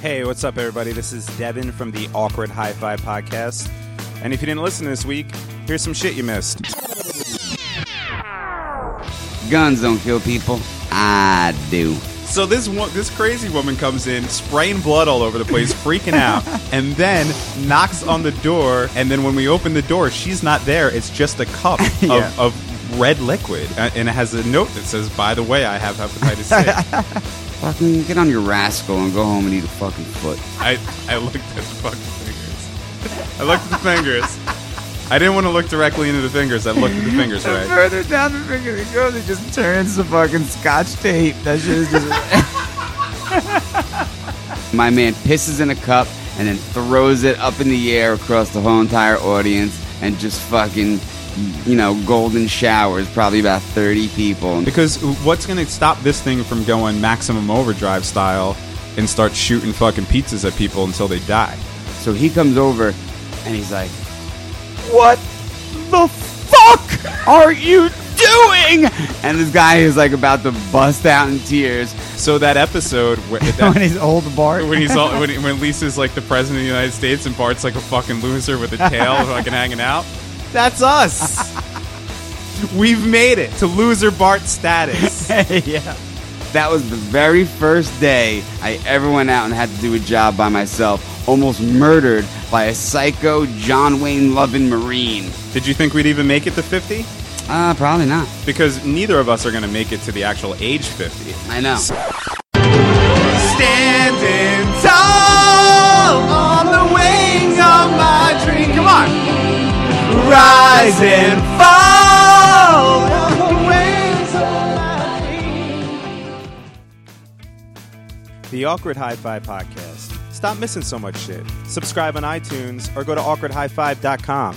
Hey, what's up, everybody? This is Devin from the Awkward High Five podcast. And if you didn't listen this week, here's some shit you missed. Guns don't kill people. I do. So this wo- this crazy woman comes in, spraying blood all over the place, freaking out, and then knocks on the door. And then when we open the door, she's not there. It's just a cup Yeah. of, of red liquid, Uh, and it has a note that says, "By the way, I have hepatitis C." Fucking get on your rascal and go home and eat a fucking foot. I I looked at the fucking fingers. I looked at the fingers. I didn't want to look directly into the fingers. I looked at the fingers The right. further down the finger it goes, it just turns to fucking scotch tape. That shit is just. My man pisses in a cup and then throws it up in the air across the whole entire audience and just fucking, you know, golden showers probably about 30 people. Because what's going to stop this thing from going maximum overdrive style and start shooting fucking pizzas at people until they die? So he comes over and he's like, What the fuck are you doing? And this guy is like about to bust out in tears. So that episode where, when that, he's old Bart. when he's all, when, when Lisa's like the president of the United States and Bart's like a fucking loser with a tail fucking hanging out, that's us. We've made it to loser Bart status. yeah. That was the very first day I ever went out and had to do a job by myself, almost murdered by a psycho John Wayne loving Marine. Did you think we'd even make it to 50? Uh, probably not. Because neither of us are going to make it to the actual age 50. I know. Standing tall Rise and fall the Awkward High Five Podcast. Stop missing so much shit. Subscribe on iTunes or go to awkwardhighfive.com.